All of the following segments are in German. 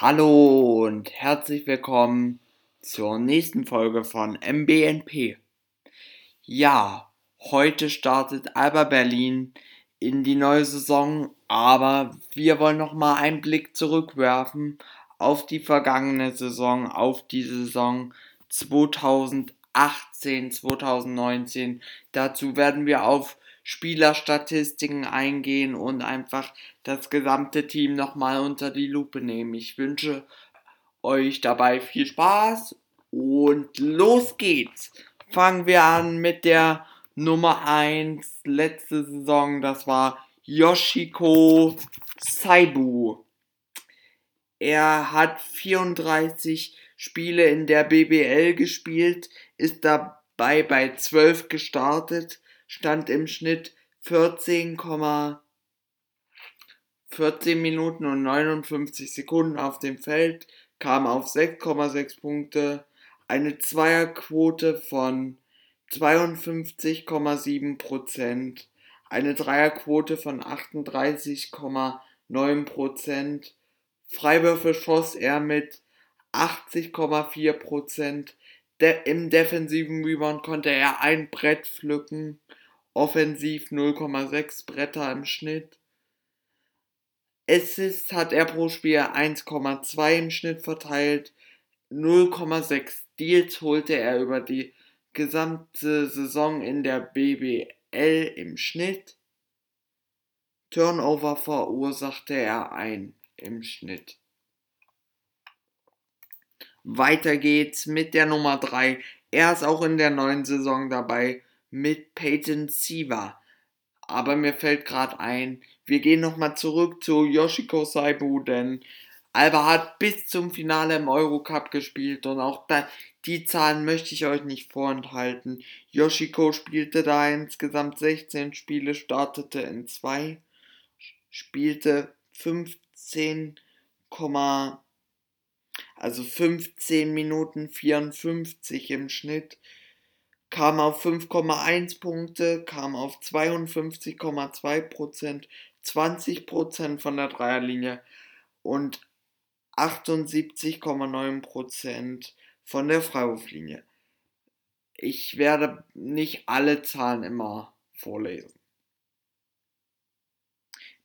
Hallo und herzlich willkommen zur nächsten Folge von MBNP. Ja, heute startet Alba Berlin in die neue Saison, aber wir wollen noch mal einen Blick zurückwerfen auf die vergangene Saison, auf die Saison 2018, 2019. Dazu werden wir auf Spielerstatistiken eingehen und einfach das gesamte Team nochmal unter die Lupe nehmen. Ich wünsche euch dabei viel Spaß und los geht's. Fangen wir an mit der Nummer 1 letzte Saison, das war Yoshiko Saibu. Er hat 34 Spiele in der BBL gespielt, ist dabei bei 12 gestartet, stand im Schnitt 14, 14 Minuten und 59 Sekunden auf dem Feld, kam auf 6,6 Punkte, eine Zweierquote von 52,7%, eine Dreierquote von 38,9%, Freiwürfe schoss er mit 80,4%, De im defensiven Rebound konnte er ein Brett pflücken, offensiv 0,6 Bretter im Schnitt. Assists hat er pro Spiel 1,2 im Schnitt verteilt, 0,6 Steals holte er über die gesamte Saison in der BBL im Schnitt. Turnover verursachte er ein im Schnitt. Weiter geht's mit der Nummer 3. Er ist auch in der neuen Saison dabei mit Peyton Siva. Aber mir fällt gerade ein, wir gehen nochmal zurück zu Yoshiko Saibu, denn Alba hat bis zum Finale im Eurocup gespielt und auch da, die Zahlen möchte ich euch nicht vorenthalten. Yoshiko spielte da insgesamt 16 Spiele, startete in 2, spielte 15, also 15 Minuten 54 im Schnitt, kam auf 5,1 Punkte, kam auf 52,2 Prozent, 20 Prozent von der Dreierlinie und 78,9 Prozent von der Freiwurflinie. Ich werde nicht alle Zahlen immer vorlesen.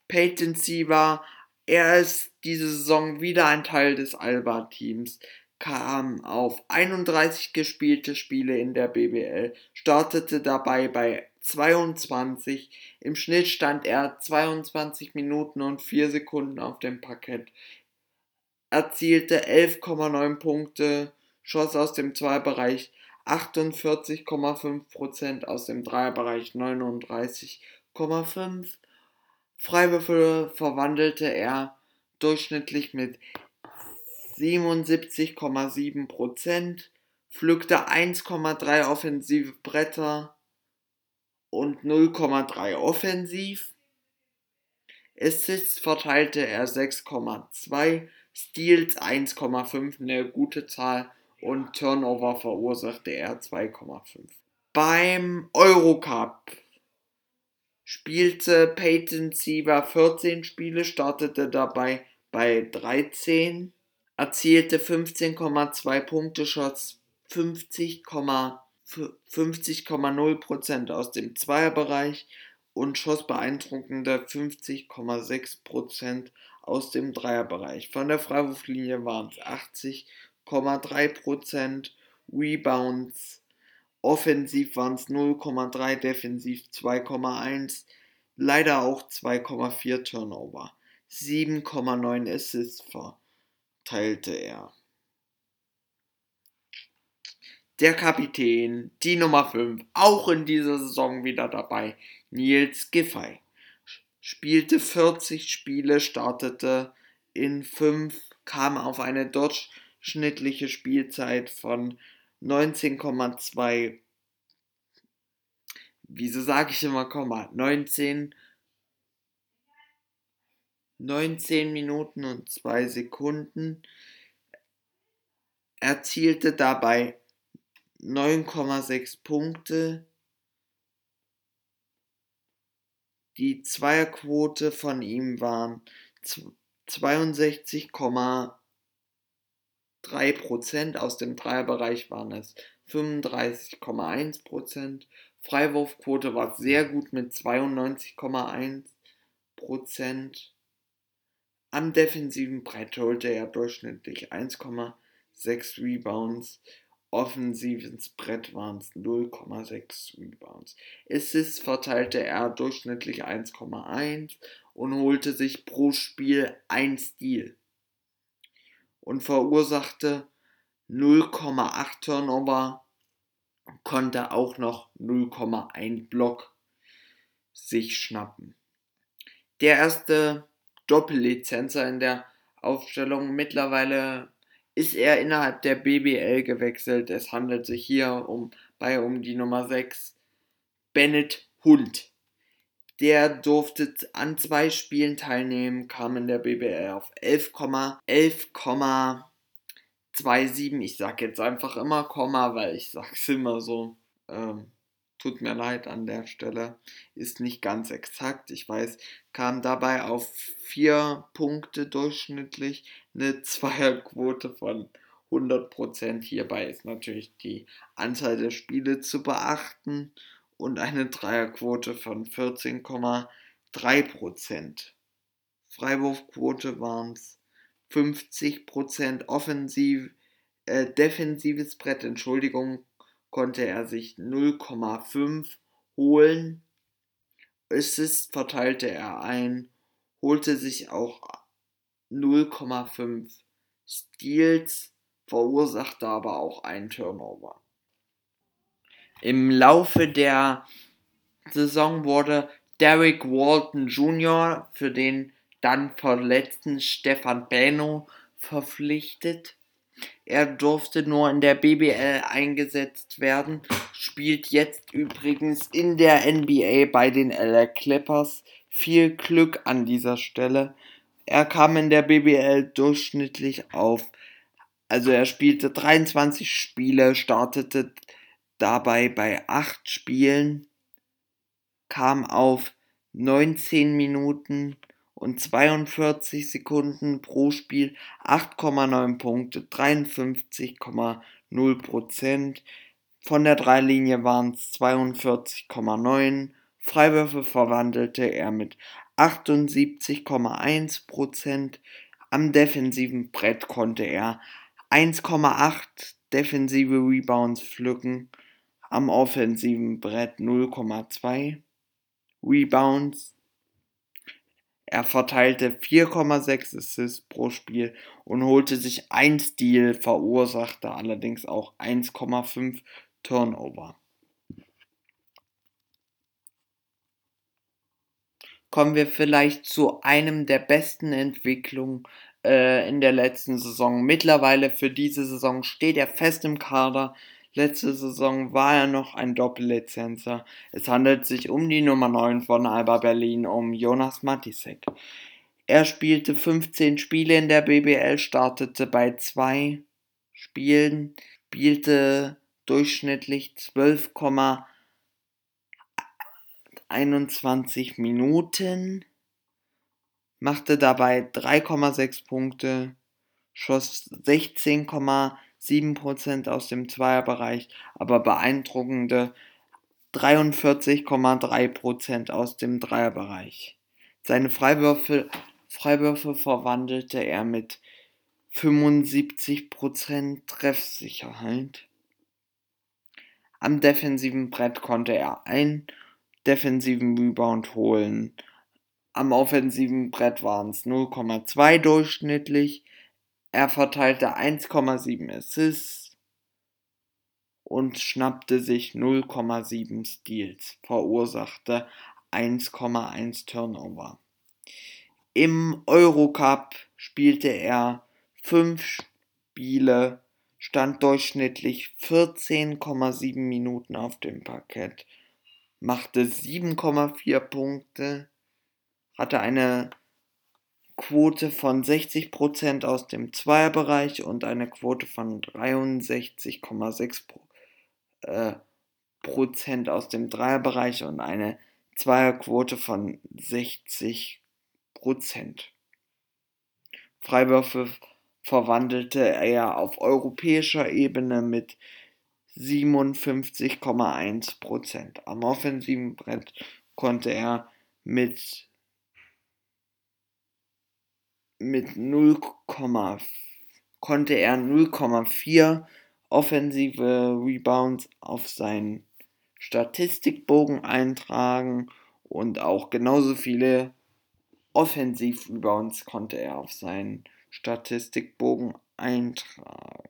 Peyton Siva er ist diese Saison wieder ein Teil des Alba-Teams, kam auf 31 gespielte Spiele in der BBL, startete dabei bei 22. Im Schnitt stand er 22 Minuten und 4 Sekunden auf dem Parkett, erzielte 11,9 Punkte, schoss aus dem Zweibereich 48,5%, aus dem Dreierbereich 39,5%. Freiwürfe verwandelte er durchschnittlich mit 77,7%, pflückte 1,3 offensive Bretter und 0,3 offensiv. Assists verteilte er 6,2, Steals 1,5, eine gute Zahl und Turnover verursachte er 2,5. Beim Eurocup spielte Peyton Siever 14 Spiele, startete dabei bei 13, erzielte 15,2 Punkte, schoss 50,0% aus dem Zweierbereich und schoss beeindruckende 50,6% aus dem Dreierbereich. Von der Freiwurflinie waren es 80,3%, Rebounds Offensiv waren es 0,3, defensiv 2,1, leider auch 2,4 Turnover. 7,9 Assists verteilte er. Der Kapitän, die Nummer 5, auch in dieser Saison wieder dabei, Nils Giffey. Spielte 40 Spiele, startete in 5, kam auf eine durchschnittliche Spielzeit von 19,2. Wieso sage ich immer Komma? 19 19 Minuten und 2 Sekunden erzielte dabei 9,6 Punkte. Die Zweierquote von ihm waren 62,8 3%, aus dem Dreierbereich waren es 35,1%. Freiwurfquote war sehr gut mit 92,1%. Am defensiven Brett holte er durchschnittlich 1,6 Rebounds. Offensives Brett waren es 0,6 Rebounds. Assists verteilte er durchschnittlich 1,1 und holte sich pro Spiel ein Steal. Und verursachte 0,8 Turnover, konnte auch noch 0,1 Block sich schnappen. Der erste Doppellizenzer in der Aufstellung. Mittlerweile ist er innerhalb der BBL gewechselt. Es handelt sich hier um, bei um die Nummer 6, Bennett Hund. Der durfte an zwei Spielen teilnehmen, kam in der BBL auf 11,27. Ich sag jetzt einfach immer Komma, weil ich sag's immer so. Ähm, tut mir leid an der Stelle, ist nicht ganz exakt. Ich weiß, kam dabei auf vier Punkte durchschnittlich eine Zweierquote von 100%. Hierbei ist natürlich die Anzahl der Spiele zu beachten und eine Dreierquote von 14,3%. Freiwurfquote waren es 50%, offensiv, äh, defensives Brett, Entschuldigung, konnte er sich 0,5 holen. Assist verteilte er ein, holte sich auch 0,5 Steals, verursachte aber auch einen Turnover. Im Laufe der Saison wurde Derek Walton Jr. für den dann verletzten Stefan Beno verpflichtet. Er durfte nur in der BBL eingesetzt werden, spielt jetzt übrigens in der NBA bei den LA Clippers. Viel Glück an dieser Stelle. Er kam in der BBL durchschnittlich auf, also er spielte 23 Spiele, startete dabei bei 8 Spielen, kam auf 19 Minuten und 42 Sekunden pro Spiel, 8,9 Punkte, 53,0 Prozent. Von der Dreilinie waren es 42,9. Freiwürfe verwandelte er mit 78,1 Prozent. Am defensiven Brett konnte er 1,8 defensive Rebounds pflücken. Am offensiven Brett 0,2 Rebounds. Er verteilte 4,6 Assists pro Spiel und holte sich ein Steal, verursachte allerdings auch 1,5 Turnover. Kommen wir vielleicht zu einem der besten Entwicklungen äh, in der letzten Saison. Mittlerweile für diese Saison steht er fest im Kader, Letzte Saison war er noch ein Doppellizenzer. Es handelt sich um die Nummer 9 von Alba Berlin, um Jonas Matisek. Er spielte 15 Spiele in der BBL, startete bei zwei Spielen, spielte durchschnittlich 12,21 Minuten, machte dabei 3,6 Punkte, schoss 16,7 7% aus dem Zweierbereich, aber beeindruckende 43,3% aus dem Dreierbereich. Seine Freiwürfe, Freiwürfe verwandelte er mit 75% Treffsicherheit. Am defensiven Brett konnte er einen defensiven Rebound holen. Am offensiven Brett waren es 0,2 durchschnittlich. Er verteilte 1,7 Assists und schnappte sich 0,7 Steals, verursachte 1,1 Turnover. Im Eurocup spielte er 5 Spiele, stand durchschnittlich 14,7 Minuten auf dem Parkett, machte 7,4 Punkte, hatte eine Quote von 60% aus dem Zweierbereich und eine Quote von 63,6% äh, Prozent aus dem Dreierbereich und eine Zweierquote von 60%. Freiwürfe verwandelte er auf europäischer Ebene mit 57,1%. Am offensiven Brett konnte er mit, mit 0, konnte er 0,4 offensive Rebounds auf seinen Statistikbogen eintragen und auch genauso viele Offensiv-Rebounds konnte er auf seinen Statistikbogen eintragen.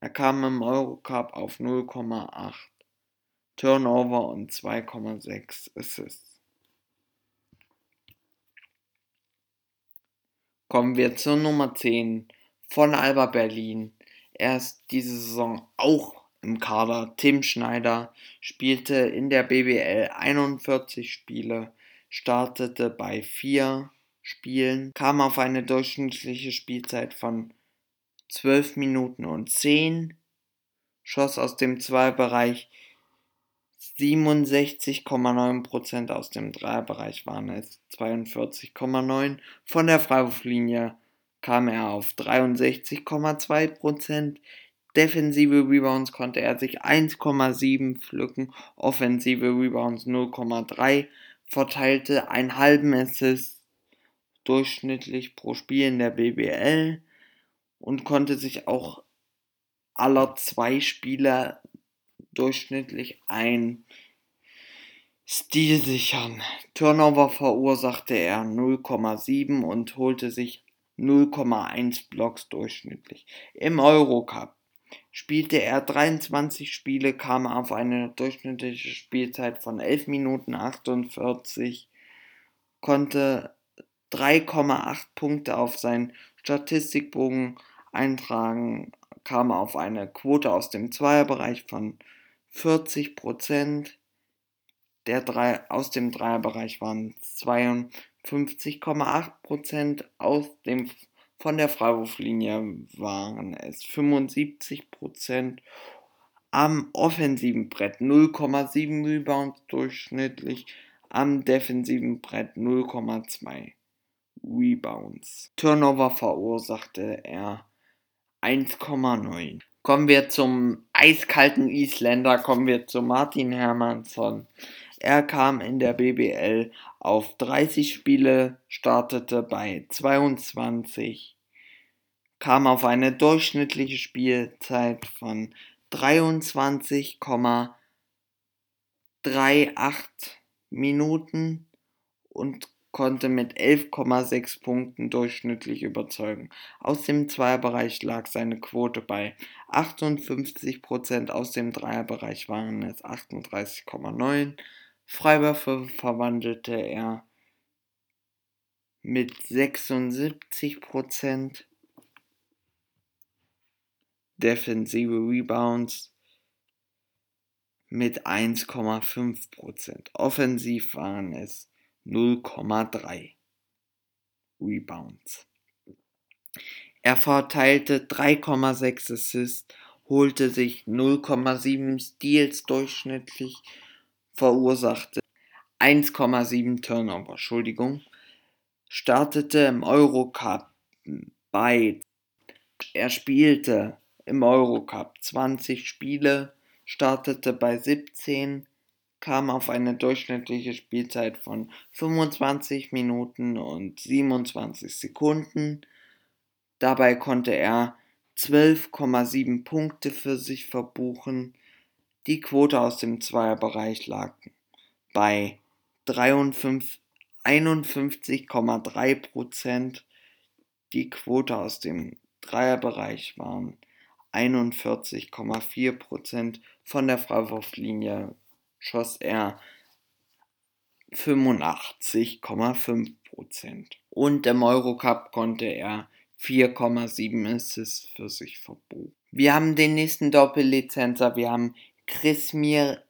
Er kam im Eurocup auf 0,8 Turnover und 2,6 Assists. Kommen wir zur Nummer 10 von Alba Berlin. Er ist diese Saison auch im Kader. Tim Schneider spielte in der BBL 41 Spiele, startete bei 4 Spielen, kam auf eine durchschnittliche Spielzeit von 12 Minuten und 10, schoss aus dem Zweibereich 67,9%, aus dem Dreierbereich waren es. 42,9%, von der Freiwurflinie kam er auf 63,2%, defensive Rebounds konnte er sich 1,7 pflücken, offensive Rebounds 0,3, verteilte einen halben Assist durchschnittlich pro Spiel in der BBL, und konnte sich auch aller zwei Spieler durchschnittlich ein Stil sichern. Turnover verursachte er 0,7 und holte sich 0,1 Blocks durchschnittlich. Im Eurocup spielte er 23 Spiele, kam auf eine durchschnittliche Spielzeit von 11 Minuten 48, konnte 3,8 Punkte auf seinen Statistikbogen eintragen, kam auf eine Quote aus dem Zweierbereich von 40 Prozent. Der drei, aus dem Dreierbereich waren 52,8 Prozent, aus dem von der Freiwurflinie waren es 75 Prozent. Am offensiven Brett 0,7 Rebounds durchschnittlich, am defensiven Brett 0,2 Rebounds. Turnover verursachte er 1,9. Kommen wir zum eiskalten Isländer, kommen wir zu Martin Hermansson. Er kam in der BBL auf 30 Spiele, startete bei 22, kam auf eine durchschnittliche Spielzeit von 23,38 Minuten und konnte mit 11,6 Punkten durchschnittlich überzeugen. Aus dem Zweierbereich lag seine Quote bei 58%, aus dem Dreierbereich waren es 38,9. Freiwürfe verwandelte er mit 76%. Defensive Rebounds mit 1,5%. Offensiv waren es 0,3 Rebounds. Er verteilte 3,6 Assists, holte sich 0,7 Steals durchschnittlich, verursachte 1,7 Turnover, Entschuldigung, startete im Eurocup bei, er spielte im Eurocup 20 Spiele, startete bei 17 kam auf eine durchschnittliche Spielzeit von 25 Minuten und 27 Sekunden. Dabei konnte er 12,7 Punkte für sich verbuchen. Die Quote aus dem Zweierbereich lag bei 51,3% Die Quote aus dem Dreierbereich waren 41,4% Von der Freiwurflinie schoss er 85,5%. Und im Eurocup konnte er 4,7 Assists für sich verbuchen. Wir haben den nächsten Doppellizenzer, wir haben Krismir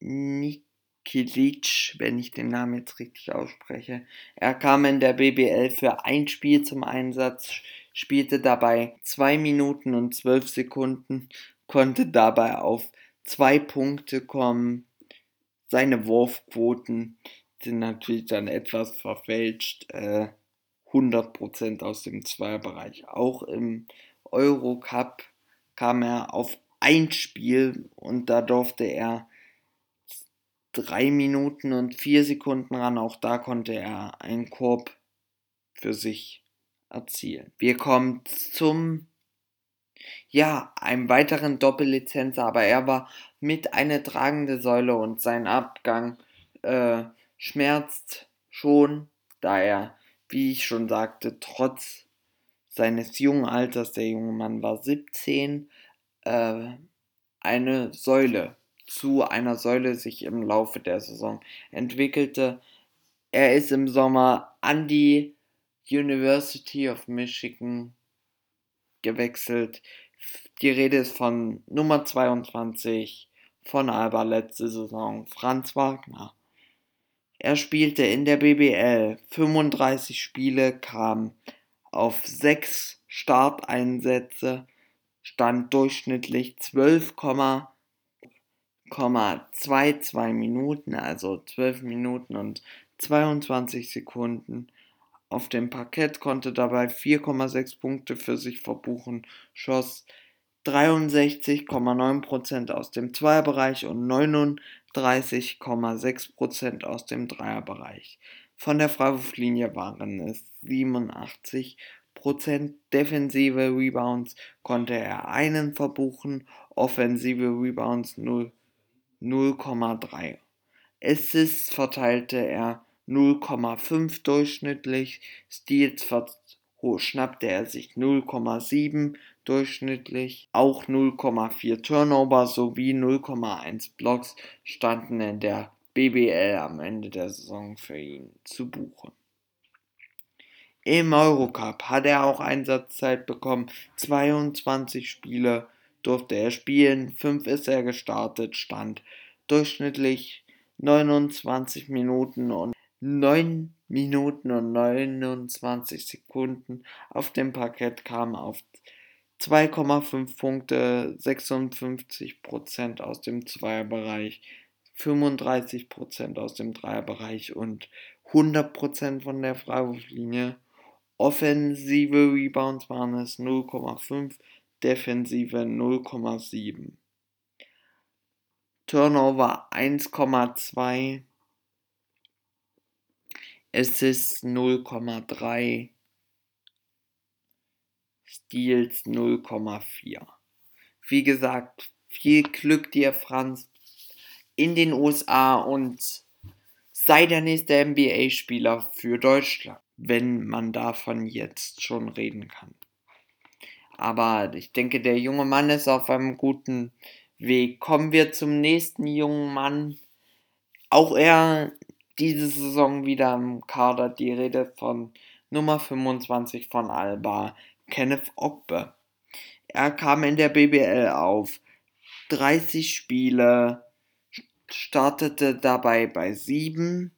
Nikilic, wenn ich den Namen jetzt richtig ausspreche. Er kam in der BBL für ein Spiel zum Einsatz, spielte dabei 2 Minuten und 12 Sekunden, konnte dabei auf 2 Punkte kommen, seine Wurfquoten sind natürlich dann etwas verfälscht. Äh, 100% aus dem Zweierbereich. Auch im Eurocup kam er auf ein Spiel und da durfte er drei Minuten und vier Sekunden ran. Auch da konnte er einen Korb für sich erzielen. Wir kommen zum, ja, einem weiteren Doppellizenz, aber er war mit eine tragende Säule und sein Abgang äh, schmerzt schon, da er, wie ich schon sagte, trotz seines jungen Alters, der junge Mann war 17, äh, eine Säule zu einer Säule sich im Laufe der Saison entwickelte. Er ist im Sommer an die University of Michigan gewechselt. Die Rede ist von Nummer 22 von Alba letzte Saison, Franz Wagner. Er spielte in der BBL 35 Spiele, kam auf 6 Starteinsätze, stand durchschnittlich 12,22 Minuten, also 12 Minuten und 22 Sekunden auf dem Parkett, konnte dabei 4,6 Punkte für sich verbuchen, schoss 63,9% aus dem Zweierbereich und 39,6% aus dem Dreierbereich. Von der Freiwurflinie waren es 87%. Defensive Rebounds konnte er einen verbuchen, offensive Rebounds 0,3. Assists verteilte er 0,5 durchschnittlich, Steals schnappte er sich 0,7 durchschnittlich, auch 0,4 Turnover sowie 0,1 Blocks standen in der BBL am Ende der Saison für ihn zu buchen. Im Eurocup hat er auch Einsatzzeit bekommen, 22 Spiele durfte er spielen, 5 ist er gestartet, stand durchschnittlich 29 Minuten und 9 Minuten und 29 Sekunden. Auf dem Parkett kam auf 2,5 Punkte, 56% aus dem Zweierbereich, 35% aus dem Dreierbereich und 100% von der Freiwurflinie. Offensive Rebounds waren es 0,5, defensive 0,7. Turnover 1,2 Assists 0,3, Steals 0,4. Wie gesagt, viel Glück dir, Franz, in den USA und sei der nächste NBA-Spieler für Deutschland, wenn man davon jetzt schon reden kann. Aber ich denke, der junge Mann ist auf einem guten Weg. Kommen wir zum nächsten jungen Mann. Auch er diese Saison wieder im Kader die Rede von Nummer 25 von Alba, Kenneth Ogbe. Er kam in der BBL auf 30 Spiele, startete dabei bei 7,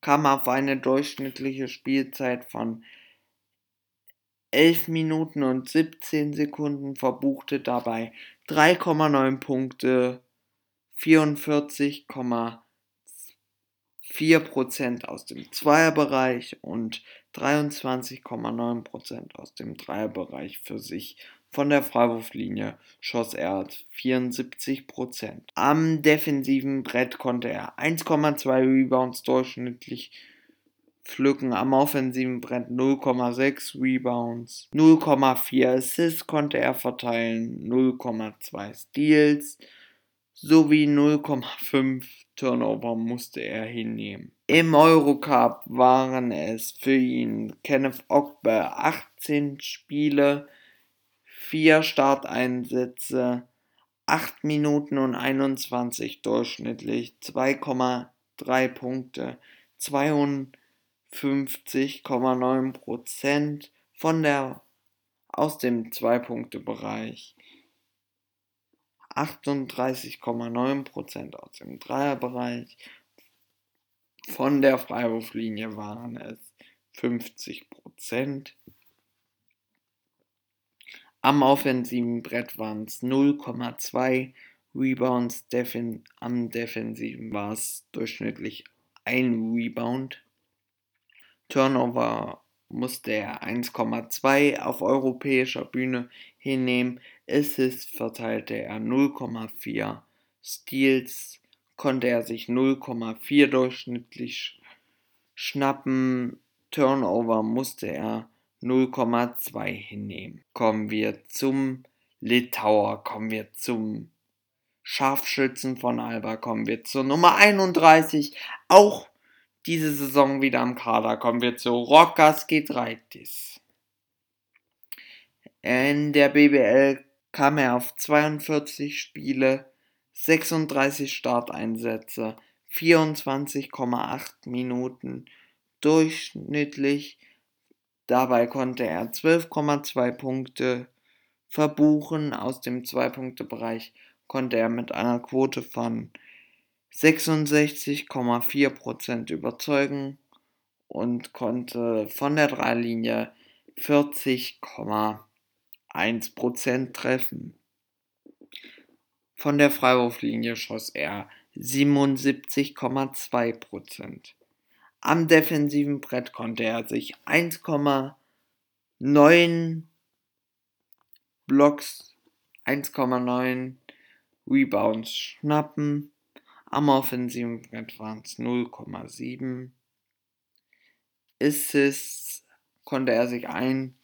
kam auf eine durchschnittliche Spielzeit von 11 Minuten und 17 Sekunden, verbuchte dabei 3,9 Punkte, 44,5 4% aus dem Zweierbereich und 23,9% aus dem Dreierbereich für sich. Von der Freiwurflinie schoss er 74%. Am defensiven Brett konnte er 1,2 Rebounds durchschnittlich pflücken, am offensiven Brett 0,6 Rebounds, 0,4 Assists konnte er verteilen, 0,2 Steals sowie 0,5 Turnover musste er hinnehmen. Im Eurocup waren es für ihn Kenneth Ogbe 18 Spiele, 4 Starteinsätze, 8 Minuten und 21 durchschnittlich, 2,3 Punkte, 52,9% von der aus dem Zwei-Punkte-Bereich. 38,9% aus dem Dreierbereich. Von der Freiwurflinie waren es 50%. Am offensiven Brett waren es 0,2 Rebounds, Defen am defensiven war es durchschnittlich ein Rebound. Turnover musste er 1,2 auf europäischer Bühne hinnehmen. Assists verteilte er 0,4. Steals konnte er sich 0,4 durchschnittlich schnappen. Turnover musste er 0,2 hinnehmen. Kommen wir zum Litauer, kommen wir zum Scharfschützen von Alba, kommen wir zur Nummer 31. Auch diese Saison wieder am Kader kommen wir zu Rokas Gedraitis. In der BBL kam er auf 42 Spiele, 36 Starteinsätze, 24,8 Minuten durchschnittlich. Dabei konnte er 12,2 Punkte verbuchen. Aus dem 2-Punkte-Bereich konnte er mit einer Quote von 66,4% überzeugen und konnte von der Dreilinie 40,1% treffen. Von der Freiwurflinie schoss er 77,2%. Am defensiven Brett konnte er sich 1,9 Blocks, 1,9 Rebounds schnappen. Am offensiven Brett waren es 0,7. Assists konnte er sich ein,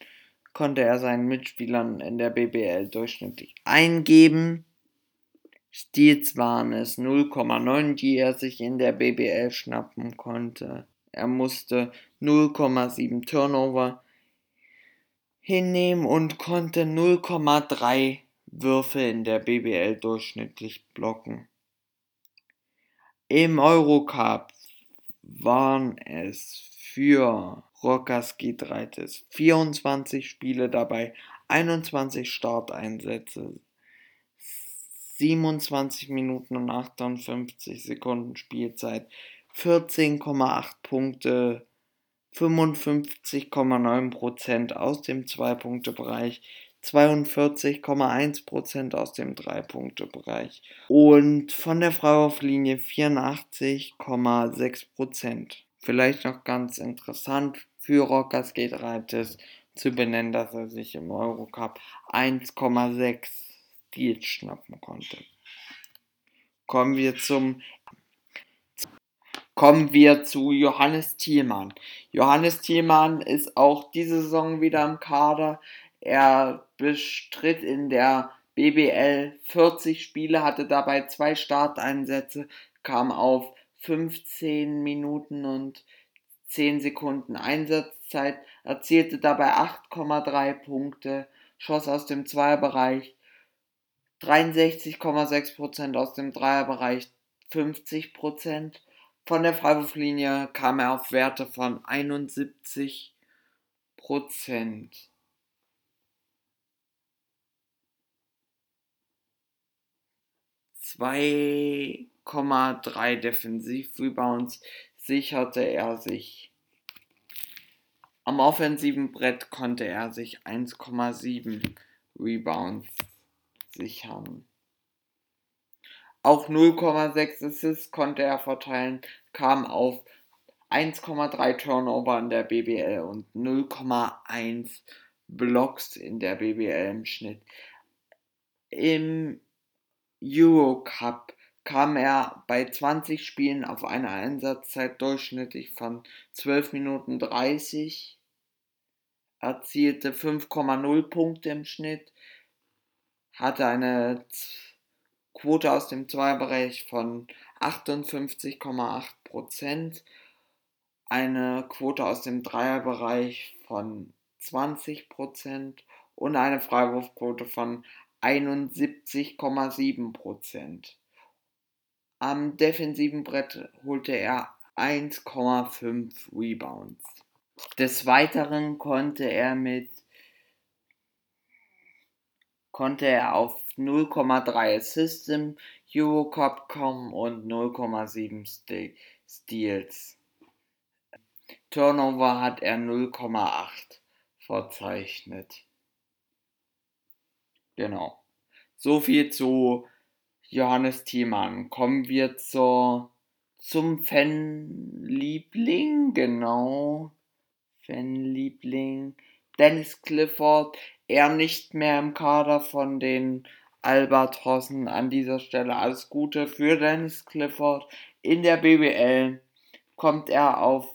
konnte er seinen Mitspielern in der BBL durchschnittlich eingeben. Steals waren es 0,9, die er sich in der BBL schnappen konnte. Er musste 0,7 Turnover hinnehmen und konnte 0,3 Würfe in der BBL durchschnittlich blocken. Im Eurocup waren es für Rokas Gitreites 24 Spiele dabei, 21 Starteinsätze, 27 Minuten und 58 Sekunden Spielzeit, 14,8 Punkte, 55,9% aus dem 2-Punkte-Bereich, 42,1% aus dem 3-Punkte-Bereich und von der Freiwurflinie 84,6%. Vielleicht noch ganz interessant für Rockers geht Reites zu benennen, dass er sich im Eurocup 1,6 Steals schnappen konnte. Kommen wir zum Kommen wir zu Johannes Thielmann. Johannes Thielmann ist auch diese Saison wieder im Kader. Er bestritt in der BBL 40 Spiele, hatte dabei zwei Starteinsätze, kam auf 15 Minuten und 10 Sekunden Einsatzzeit, erzielte dabei 8,3 Punkte, schoss aus dem Zweierbereich 63,6% aus dem Dreierbereich 50%. Von der Freiwurflinie kam er auf Werte von 71 Prozent. Zwei 0,3 Defensiv-Rebounds sicherte er sich. Am offensiven Brett konnte er sich 1,7 Rebounds sichern. Auch 0,6 Assists konnte er verteilen, kam auf 1,3 Turnover in der BBL und 0,1 Blocks in der BBL im Schnitt. Im Eurocup kam er bei 20 Spielen auf eine Einsatzzeit durchschnittlich von 12 Minuten 30, erzielte 5,0 Punkte im Schnitt, hatte eine Quote aus dem Zweierbereich von 58,8%, eine Quote aus dem Dreierbereich von 20% und eine Freiwurfquote von 71,7%. Am defensiven Brett holte er 1,5 Rebounds. Des Weiteren konnte er mit konnte er auf 0,3 Assists im Eurocup kommen und 0,7 Steals. Turnover hat er 0,8 verzeichnet. Genau. So viel zu Johannes Thiemann. Kommen wir zur, zum Fanliebling, genau. Fanliebling Dennis Clifford, er nicht mehr im Kader von den Albatrossen an dieser Stelle. Alles Gute für Dennis Clifford. In der BBL kommt er auf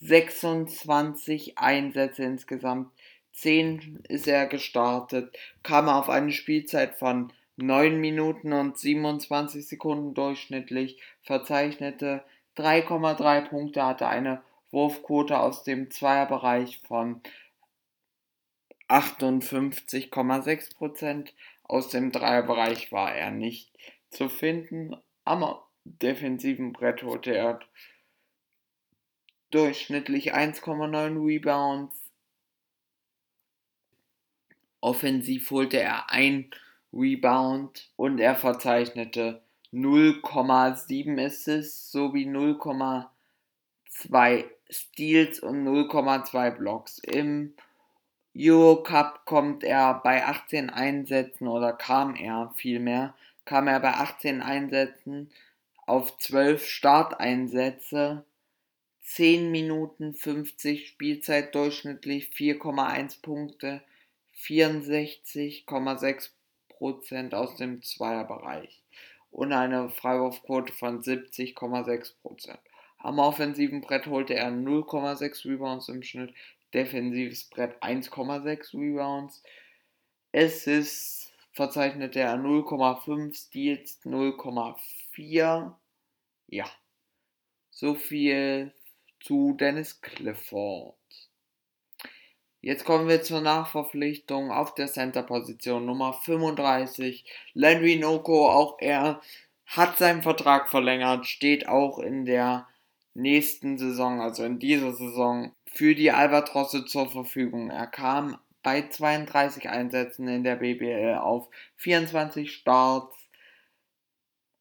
26 Einsätze insgesamt. 10 ist er gestartet, kam auf eine Spielzeit von 9 Minuten und 27 Sekunden durchschnittlich, verzeichnete 3,3 Punkte, hatte eine Wurfquote aus dem Zweierbereich von 58,6%. Aus dem Dreierbereich war er nicht zu finden. Am defensiven Brett holte er durchschnittlich 1,9 Rebounds. Offensiv holte er ein Rebound und er verzeichnete 0,7 Assists sowie 0,2 Steals und 0,2 Blocks. Im Eurocup kommt er bei 18 Einsätzen oder kam er vielmehr, kam er bei 18 Einsätzen auf 12 Starteinsätze, 10 Minuten 50 Spielzeit durchschnittlich 4,1 Punkte, 64,6% aus dem Zweierbereich und eine Freiwurfquote von 70,6%. Am offensiven Brett holte er 0,6 Rebounds im Schnitt, defensives Brett 1,6 Rebounds. Es ist verzeichnet er 0,5 Steals 0,4. Ja. So viel zu Dennis Clifford. Jetzt kommen wir zur Nachverpflichtung auf der Center-Position Nummer 35. Landry Noko, auch er hat seinen Vertrag verlängert, steht auch in der nächsten Saison, also in dieser Saison, für die Albatrosse zur Verfügung. Er kam bei 32 Einsätzen in der BBL auf 24 Starts,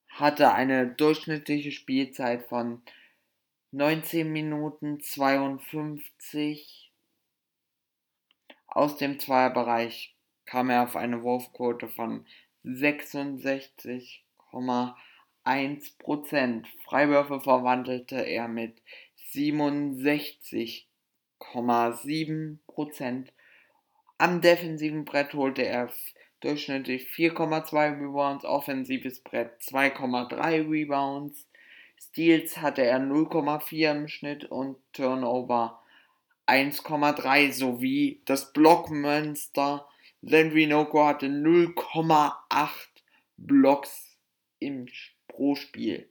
hatte eine durchschnittliche Spielzeit von 19 Minuten 52. Aus dem Zweierbereich kam er auf eine Wurfquote von 66,1%. Freiwürfe verwandelte er mit 67 4,7%. Am defensiven Brett holte er durchschnittlich 4,2 Rebounds, offensives Brett 2,3 Rebounds. Steals hatte er 0,4 im Schnitt und Turnover 1,3 sowie das Blockmonster Landry Noko hatte 0,8 Blocks im, pro Spiel.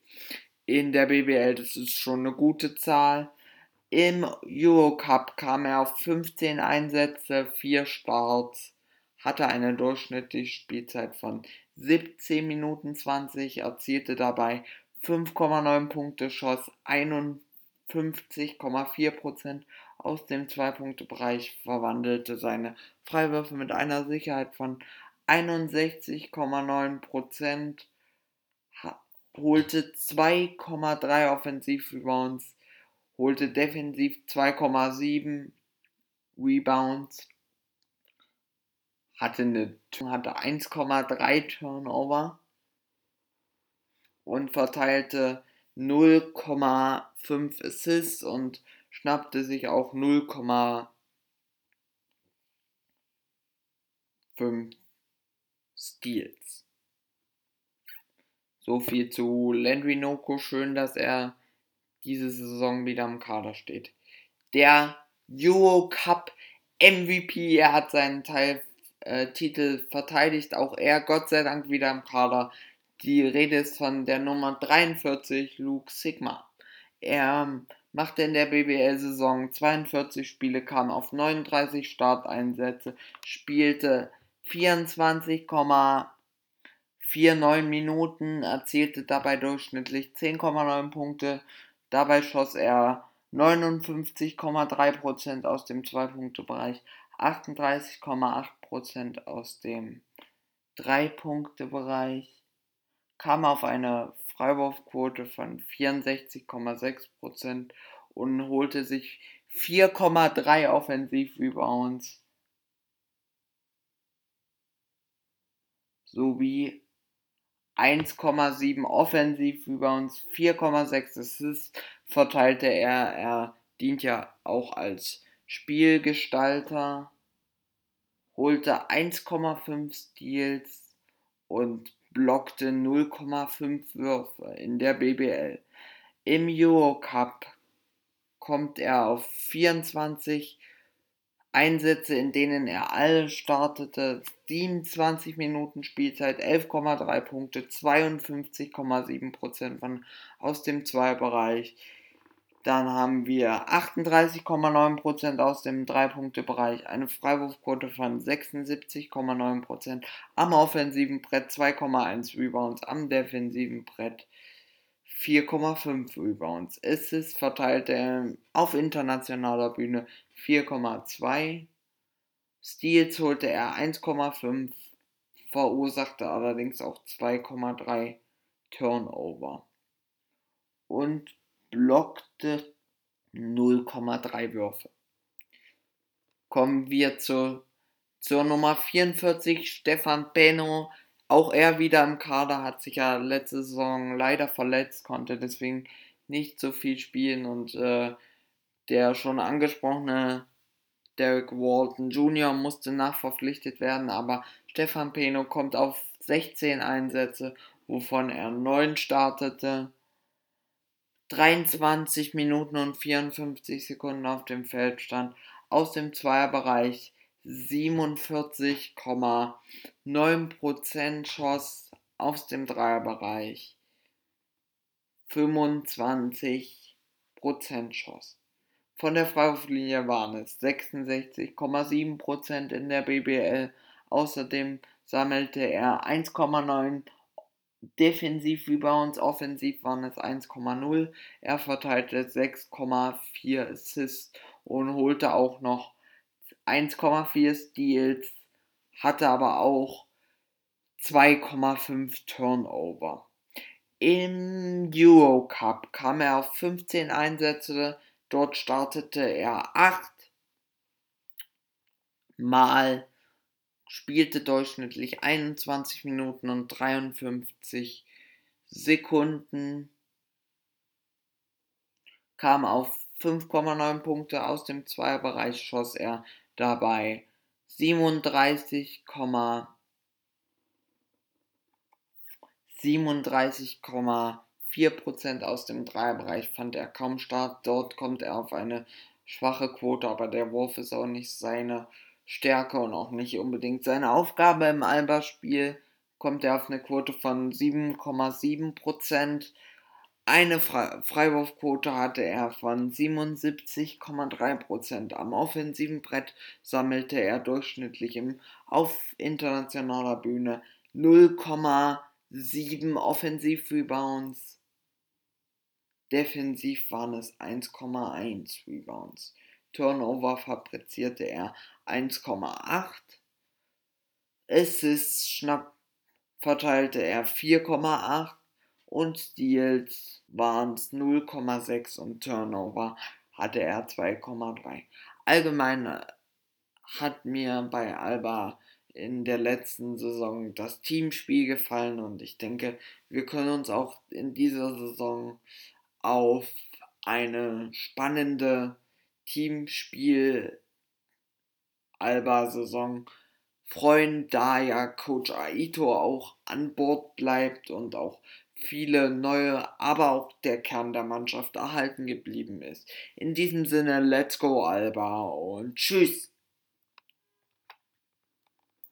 In der BBL, das ist schon eine gute Zahl. Im Eurocup kam er auf 15 Einsätze, 4 Starts, hatte eine durchschnittliche Spielzeit von 17 Minuten 20, erzielte dabei 5,9 Punkte, schoss 51,4% aus dem 2-Punkte-Bereich, verwandelte seine Freiwürfe mit einer Sicherheit von 61,9%, holte 2,3 Offensiv-Rebounds, holte defensiv 2,7 Rebounds, hatte, hatte 1,3 Turnover und verteilte 0,5 Assists und schnappte sich auch 0,5 Steals. So viel zu Landry Noko. Schön, dass er diese Saison wieder im Kader steht. Der Euro Cup MVP, er hat seinen Teil, äh, Titel verteidigt, auch er Gott sei Dank wieder im Kader. Die Rede ist von der Nummer 43, Luke Sigma. Er machte in der BBL-Saison 42 Spiele, kam auf 39 Starteinsätze, spielte 24,49 Minuten, erzielte dabei durchschnittlich 10,9 Punkte, Dabei schoss er 59,3% aus dem 2-Punkte-Bereich, 38,8% aus dem 3-Punkte-Bereich, kam auf eine Freiwurfquote von 64,6% und holte sich 4,3 Offensiv-Rebounds sowie 1,7 Offensiv-Rebounds, 4,6 Assists verteilte er. Er dient ja auch als Spielgestalter, holte 1,5 Steals und blockte 0,5 Würfe in der BBL. Im Eurocup kommt er auf 24 Einsätze, in denen er alle startete, 27 Minuten Spielzeit, 11,3 Punkte, 52,7% von aus dem Zweibereich. Dann haben wir 38,9% aus dem 3-Punkte-Bereich, eine Freiwurfquote von 76,9%, am offensiven Brett 2,1 Rebounds, am defensiven Brett 4,5 Rebounds. Assists verteilte er auf internationaler Bühne 4,2. Steals holte er 1,5, verursachte allerdings auch 2,3 Turnover. Und blockte 0,3 Würfe. Kommen wir zu, zur Nummer 44, Stefan Benno auch er wieder im Kader, hat sich ja letzte Saison leider verletzt, konnte deswegen nicht so viel spielen und äh, der schon angesprochene Derek Walton Jr. musste nachverpflichtet werden, aber Stefan Peno kommt auf 16 Einsätze, wovon er 9 startete. 23 Minuten und 54 Sekunden auf dem Feld stand, aus dem Zweierbereich 47,9% schoss aus dem Dreierbereich. 25% schoss. Von der Freiwurflinie waren es 66,7% in der BBL. Außerdem sammelte er 1,9 Defensiv-Rebounds, offensiv waren es 1,0. Er verteilte 6,4 Assists und holte auch noch 1,4 Steals, hatte aber auch 2,5 Turnover. Im Eurocup kam er auf 15 Einsätze, dort startete er 8 Mal, spielte durchschnittlich 21 Minuten und 53 Sekunden, kam auf 5,9 Punkte aus dem Zweierbereich, schoss er dabei 37,4% aus dem Dreierbereich fand er kaum Start. Dort kommt er auf eine schwache Quote, aber der Wurf ist auch nicht seine Stärke und auch nicht unbedingt seine Aufgabe im Alba-Spiel. Kommt er auf eine Quote von 7,7%. Eine Fre Freiwurfquote hatte er von 77,3%. Am offensiven Brett sammelte er durchschnittlich im, auf internationaler Bühne 0,7 Offensiv-Rebounds. Defensiv waren es 1,1 Rebounds. Turnover fabrizierte er 1,8. Assists schnapp verteilte er 4,8 und Steals waren es 0,6 und Turnover hatte er 2,3. Allgemein äh, hat mir bei Alba in der letzten Saison das Teamspiel gefallen und ich denke, wir können uns auch in dieser Saison auf eine spannende Teamspiel Alba-Saison freuen, da ja Coach Aito auch an Bord bleibt und auch viele neue, aber auch der Kern der Mannschaft erhalten geblieben ist. In diesem Sinne, let's go Alba und tschüss.